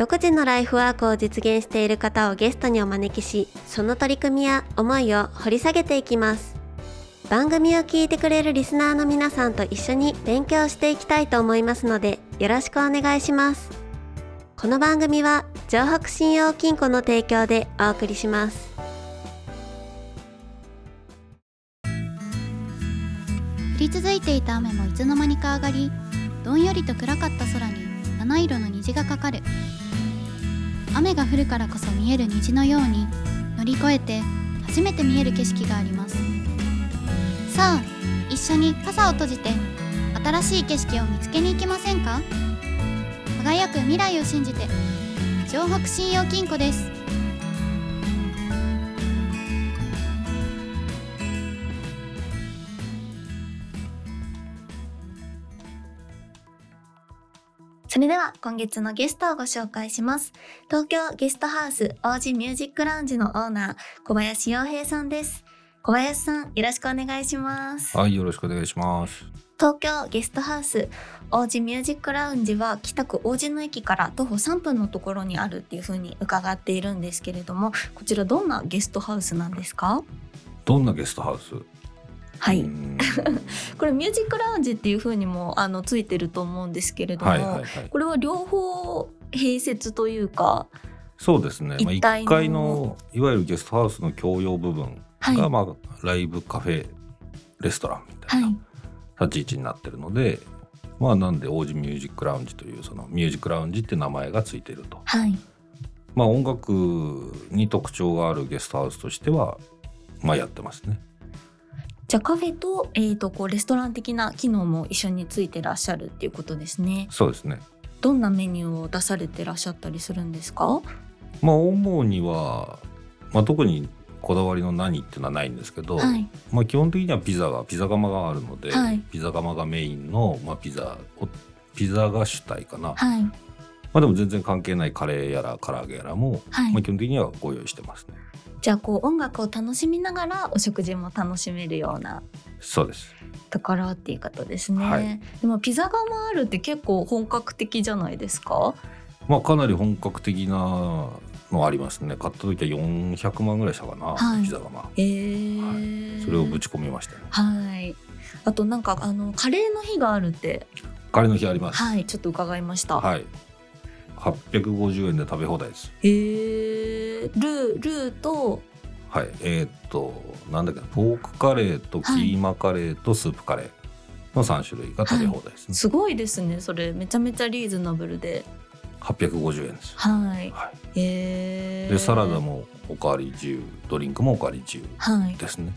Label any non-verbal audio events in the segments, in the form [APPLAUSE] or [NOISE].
独自のライフワークを実現している方をゲストにお招きしその取り組みや思いを掘り下げていきます。番組を聞いてくれるリスナーの皆さんと一緒に勉強していきたいと思いますのでよろしくお願いします。この番組は城北信用金庫の提供でお送りします。降り続いていた雨もいつの間にか上がりどんよりと暗かった空に七色の虹がかかる。雨が降るからこそ見える虹のように乗り越えて初めて見える景色があります。さあ一緒に傘を閉じて新しい景色を見つけに行きませんか？輝く未来を信じて城北信用金庫です。それでは今月のゲストをご紹介します東京ゲストハウス王子ミュージックラウンジのオーナー小林洋平さんです小林さんよろしくお願いしますはい、よろしくお願いします。東京ゲストハウス王子ミュージックラウンジは北区王子の駅から徒歩3分のところにあるっていうふうに伺っているんですけれどもこちらどんなゲストハウスなんですか？どんなゲストハウス？はい、[LAUGHS] これミュージックラウンジっていうふうにもあのついてると思うんですけれども、はいはいはい。これは両方併設というかそうですね。まあ一体の一階のいわゆるゲストハウスの共用部分はいが、まあライブカフェレストランみたいはない立ち位置になってるので、まあなんで王子ミュージックラウンジというそのミュージックラウンジって名前がついてると。はいまあ音楽に特徴があるゲストハウスとしてはまあやってますね。じゃあカフェと,、えー、とこうレストラン的な機能も一緒についてらっしゃるっていうことですね。そうですね。どんなメニューを出されてらっしゃったりするんですか？まあ主にはまあ特にこだわりの何っていうのはないんですけど、はい。まあ、基本的にはピザがピザ窯があるので、はい。ピザ窯がメインの、まあ、ピザをピザが主体かな、はい。まあ、でも全然関係ないカレーやら唐揚げやらも、はい。まあ、基本的にはご用意してますねじゃあこう音楽を楽しみながらお食事も楽しめるようなそうです。ところっていうことですね、はい。でもピザ窯あるって結構本格的じゃないですか？まあかなり本格的なのありますね。買った時は400万ぐらいしたかな、はい。ピザ窯。えー。それをぶち込みましたねはい。あとなんかあのカレーの日があるって。カレーの日あります。はい。ちょっと伺いました、はい850円で食べ放題です。えー、ルールーとはい。えーっとなんだっけな。ポークカレーとキーマカレーとスープカレーの3種類が食べ放題ですね、すごいですね。それめちゃめちゃリーズナブルで。850円です。はい。はえー、い、でサラダもおかわり自由ドリンクもおかわり自由はいですね。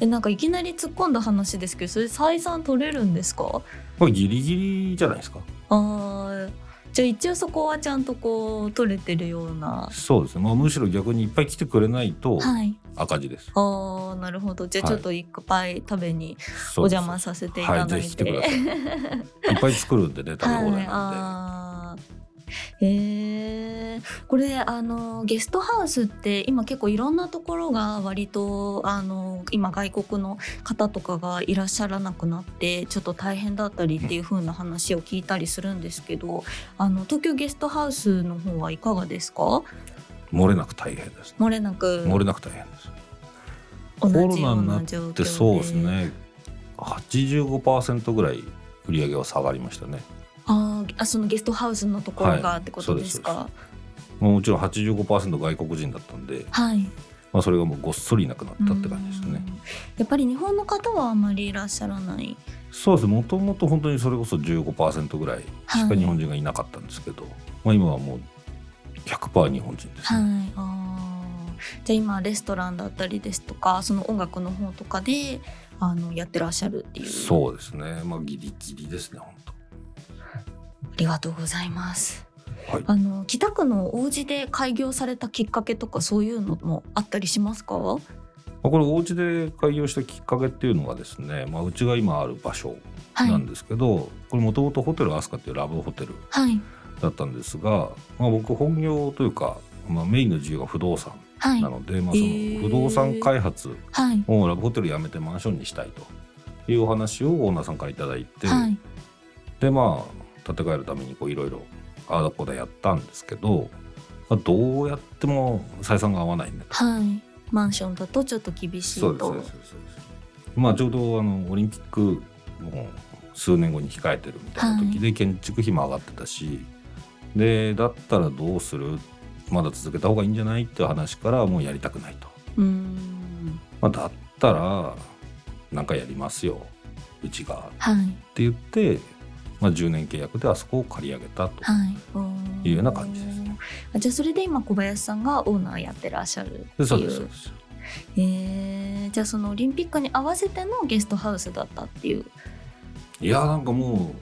えなんかいきなり突っ込んだ話ですけどそれ採算取れるんですか？これギリギリじゃないですか。あーじゃあ一応そこはちゃんとこう取れてるような。そうですね。まあむしろ逆にいっぱい来てくれないとはい。赤字です。あーなるほど。じゃあはいちょっといっぱい。食べにお邪魔させていただいて、はい、ぜひ来てください。[LAUGHS] いっぱい作るんでね、食べ放題はい、なんあーへえこれあのゲストハウスって今結構いろんなところが割とあの今外国の方とかがいらっしゃらなくなってちょっと大変だったりっていう風な話を聞いたりするんですけどあの東京ゲストハウスの方はいかがですか？で。漏れなく大変です。漏れなく漏れなく大変です。同コロナになっな状況でで、そうですね。85%ぐらい売り上げは下がりましたね。あーあそのゲストハウスのところがはい。ってことですか？まあもちろん85%外国人だったんで、はい。まあそれがもうごっそりなくなったって感じですね。うん。やっぱり日本の方はあまりいらっしゃらない？そうですもともと本当にそれこそ15%ぐらいしか日本人がいなかったんですけど、まあ今はもう100%日本人ですはい。ね。あー。じゃあ今レストランだったりですとかその音楽の方とかであのやってらっしゃるっていう。そうですね。まあギリギリですね本当ありがとうございます。はい。あの北区の王子で開業されたきっかけとかそういうのもあったりしますか？まあこれお家で開業したきっかけっていうのがですね、まあ、うちが今ある場所はい。なんですけど、これもともとホテルアスカっていうラブホテルはい。だったんですが、まあ、僕本業というか、まあ、メインの事業が不動産はい。なので、まあ、その不動産開発はい。をラブホテル辞めてマンションにしたいというお話をオーナーさんからいただいて、はい。でまあ建て替えるためにこういろいろああだこうだやったんですけど、まあ、どうやっても採算が合わないんだと。はい。マンションだとちょっと厳しいそうですとそうですそうです。まあちょうどあのオリンピックも数年後に控えてるみたいな時で建築費も上がってたし、でだったらどうする？まだ続けた方がいいんじゃない？っていう話からもうやりたくないと、うーん。まあ、だったらなんかやりますよ。うちが。っはい。て言って、まあ、10年契約であそこを借り上げたと。はい。いうような感じです。ね。あじゃあそれで今小林さんがオーナーやってらっしゃるっていう。でそうですそうです。えーじゃあそのオリンピックに合わせてのゲストハウスだったっていう。いやなんかも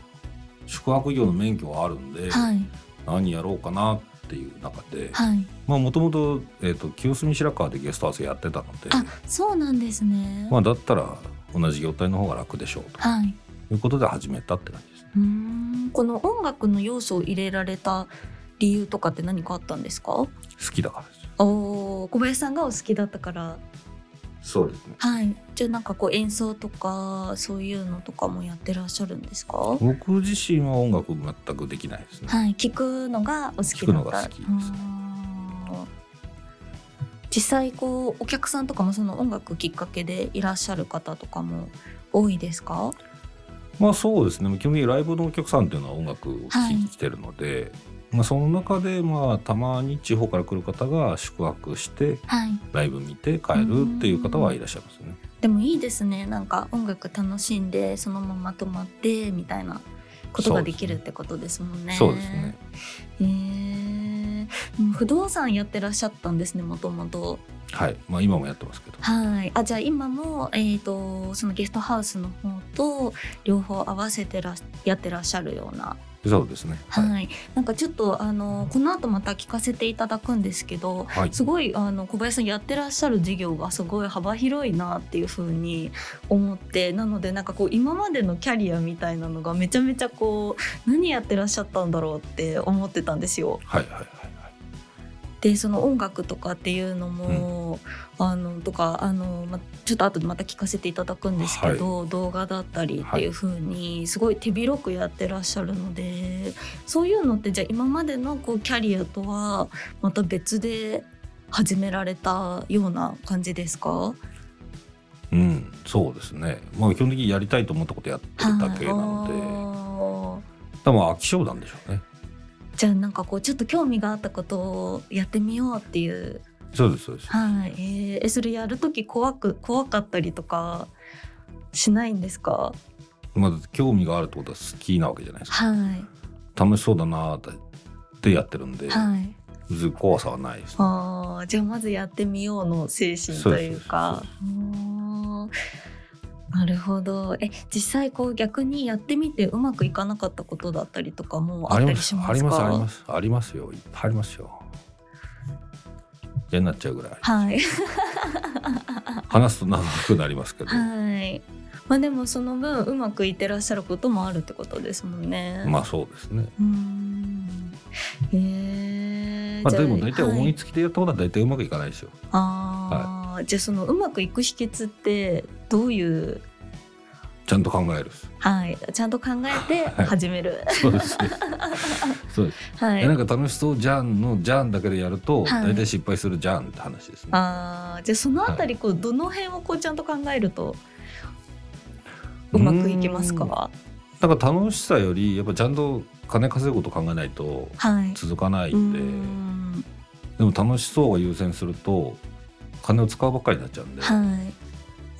う宿泊業の免許はあるんで、はい。何やろうかなっていう中で、はい。まあもともと清澄白河でゲストハウスやってたのであそうなんですね、まあだったら同じ業態の方が楽でしょうはい。ということで始めたって感じですね。この音楽の要素を入れられた理由とかって何かあったんですか？好きだからです。おー小林さんがお好きだったから。そうですね。はい。じゃあなんかこう演奏とかそういうのとかもやってらっしゃるんですか？僕自身は音楽全くできないですね。はい。聞くのがお好きだった。聞くのが好きですうー。ん実際こうお客さんとかもその音楽きっかけでいらっしゃる方とかも多いですか？まあそうですね。基本的にライブのお客さんっていうのは音楽を聴きに来てるので、まあその中でまあたまに地方から来る方が宿泊してはいライブ見て帰るっていう方はいらっしゃいますね。でもいいですねなんか音楽楽しんでそのまま泊まってみたいなことができるってことですもんね。そうですね。へー不動産やってらっしゃったんですねもともと。はい。まあ今もやってますけど。はい。あじゃあ今もえー、とそのゲストハウスの方と両方合わせてらやってらっしゃるような。そうですね。はい。なんかちょっとあのこの後また聞かせていただくんですけど。はい。すごいあの小林さんやってらっしゃる事業がすごい幅広いなっていう風に思ってなのでなんかこう今までのキャリアみたいなのがめちゃめちゃこう何やってらっしゃったんだろうって思ってたんですよ。はいはいはいはい。でその音楽とかっていうのも、あのとかあの、ま、ちょっと後でまた聞かせていただくんですけど、動画だったりっていう風にすごい手広くやってらっしゃるのでそういうのってじゃあ今までのこうキャリアとはまた別で始められたような感じですか？うん、そうですね。まあ基本的にやりたいと思ったことやってるだけなので、はい多分飽き性なんでしょうね。じゃあなんかこうちょっと興味があったことをやってみようっていうそうですそうです。はい、えーえそれやる時怖く怖かったりとかしないんですか？まず興味があるってことは好きなわけじゃないですか。はい、楽しそうだなーってやってるんで、はい。怖さはないです。ああ、じゃあまずやってみようの精神というか。うーんなるほど。え、実際こう逆にやってみてうまくいかなかったことだったりとかもあったりしますか？ありますありますありますよいっぱいありますよ。嫌になっちゃうぐらいはい。話すと長くなりますけど、はい。まあでもその分うまくいってらっしゃることもあるってことですもんね。まあそうですね。うーん。えー、まあでも大体思はいつきでやったことは大体うまくいかないですよ。ああ、じゃあそのうまくいく秘訣ってどういう？ちゃんと考える。はいちゃんと考えて [LAUGHS] はい始める。そうですね。[LAUGHS] そうです。はい。えなんか楽しそうじゃんのじゃんだけでやると、はい大体失敗するじゃんって話ですね。ああじゃあそのあたりこうどの辺をこうちゃんと考えるとうまくいきますか？なんか楽しさよりやっぱちゃんと金稼ぐこと考えないとはい。続かないうんで、んでも楽しそうが優先すると金を使うばっかりになっちゃうんで、はい。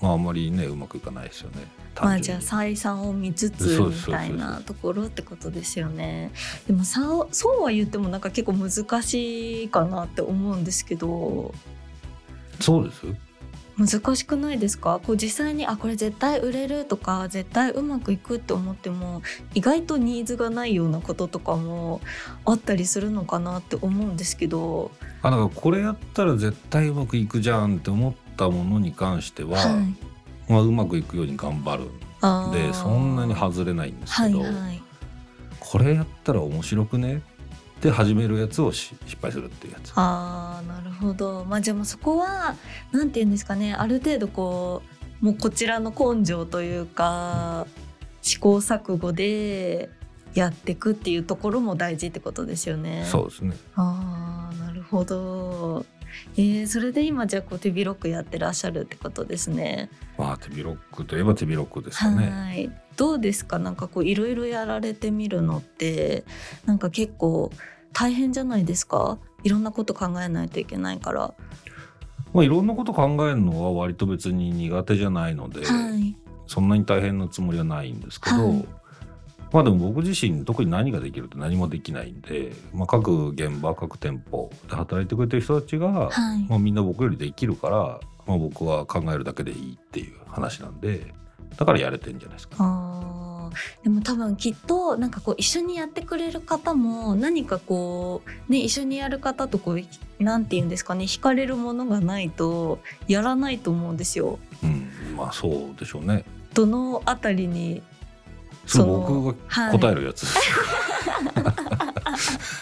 まああんまりねうまくいかないですよね。まあじゃあ採算を見つつみたいなところってことですよね。でもさそうは言ってもなんか結構難しいかなって思うんですけど。そうです。難しくないですか？こう実際にあこれ絶対売れるとか絶対うまくいくって思っても意外とニーズがないようなこととかもあったりするのかなって思うんですけど、あだからこれやったら絶対うまくいくじゃんって思ったものに関しては、はい、まあ、うまくいくように頑張るでそんなに外れないんですけど、はいはい。これやったら面白くね？って始めるやつをし失敗するっていうやつ。あーなるほどまあじゃあもうそこはなんて言うんですかねある程度こうもうこちらの根性というか試行錯誤でやっていくっていうところも大事ってことですよね。そうですね。あーなるほど。えー、それで今じゃあこう手広くやってらっしゃるってことですね。まあ手広くといえば手広くですかね。はい。どうですか？なんかこういろいろやられてみるのってなんか結構大変じゃないですか？いろんなこと考えないといけないから。まあいろんなこと考えるのは割と別に苦手じゃないので、はい。そんなに大変なつもりはないんですけど、はいまあでも僕自身特に何ができるって何もできないんで、まあ、各現場各店舗で働いてくれてる人たちが、はい。まあ、みんな僕よりできるから、まあ、僕は考えるだけでいいっていう話なんでだからやれてんじゃないですか。でも多分きっとなんかこう一緒にやってくれる方も何かこうね一緒にやる方とこうなんて言うんですかね惹かれるものがないとやらないと思うんですよ。うん、まあそうでしょうね。どのあたりにその僕が答えるやつです。[LAUGHS]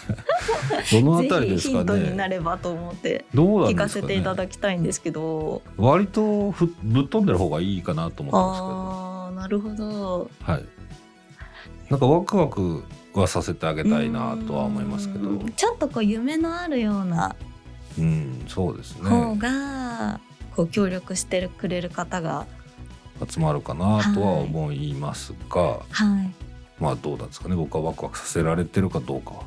どのあたりですかぜひヒントになね。ればと思って聞か。せていただきたいんですけど。割とふぶっ飛んでる方がいいかなと思ってますけど。ああなるほど。はい。なんかワクワクはさせてあげたいなとは思いますけど。うんちょっとこう夢のあるようなうん、そうです方ね。が、こう協力してくれる方が集まるかなとは思いますが、はいまあどうなんですかね。僕はワクワクさせられてるかどうかは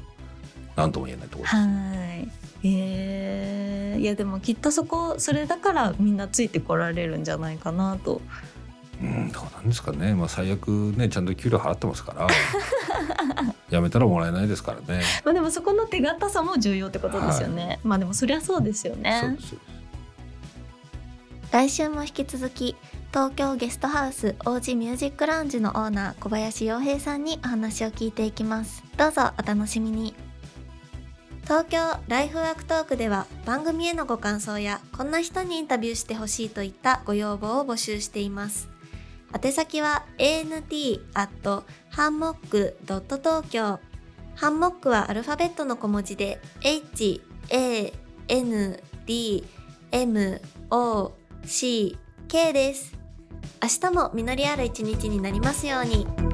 何とも言えないところです。はい。えー、いやでもきっとそこそれだからみんなついてこられるんじゃないかなと。うん、どうなんですかね。まあ最悪ねちゃんと給料払ってますから。[LAUGHS] 辞めたらもらえないですからね。まあでもそこの手堅さも重要ってことですよね。まあでもそりゃそうですよそうねで。す。来週も引き続き東京ゲストハウス王子ミュージックラウンジのオーナー小林洋平さんにお話を聞いていきますどうぞお楽しみに東京ライフワークトークでは番組へのご感想やこんな人にインタビューしてほしいといったご要望を募集しています。宛先は ant アットハンモックドット東京。ハンモックはアルファベットの小文字で h a n d m o c k です。明日も実りある一日になりますように。